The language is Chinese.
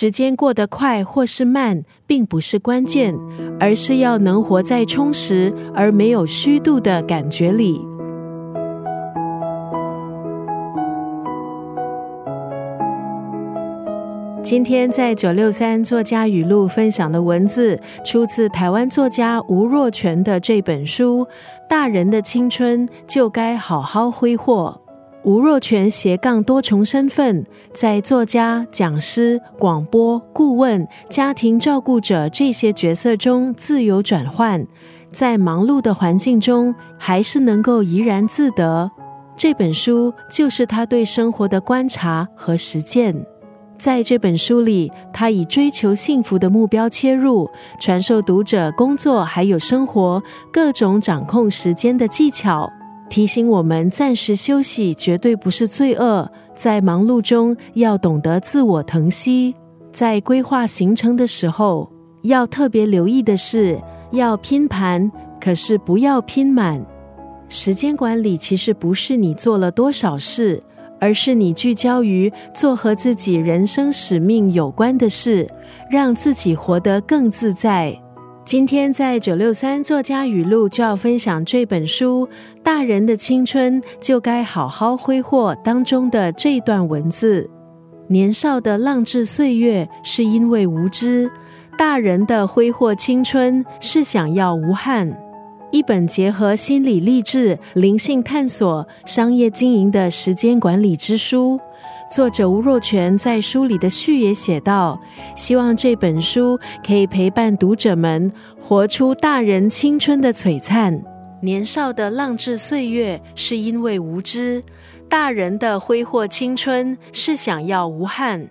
时间过得快或是慢，并不是关键，而是要能活在充实而没有虚度的感觉里。今天在九六三作家语录分享的文字，出自台湾作家吴若泉的这本书《大人的青春就该好好挥霍》。吴若权斜杠多重身份，在作家、讲师、广播顾问、家庭照顾者这些角色中自由转换，在忙碌的环境中，还是能够怡然自得。这本书就是他对生活的观察和实践。在这本书里，他以追求幸福的目标切入，传授读者工作还有生活各种掌控时间的技巧，提醒我们暂时休息绝对不是罪恶，在忙碌中要懂得自我疼惜，在规划行程的时候要特别留意的是，要拼盘，可是不要拼满。时间管理其实不是你做了多少事。而是你聚焦于做和自己人生使命有关的事，让自己活得更自在。今天在九六三作家语录就要分享这本书《大人的青春就该好好挥霍》当中的这段文字：年少的浪掷岁月是因为无知，大人的挥霍青春是想要无憾。一本结合心理励志、灵性探索、商业经营的时间管理之书。作者吴若权在书里的序也写道：“希望这本书可以陪伴读者们活出大人青春的璀璨。年少的浪掷岁月是因为无知，大人的挥霍青春是想要无憾。”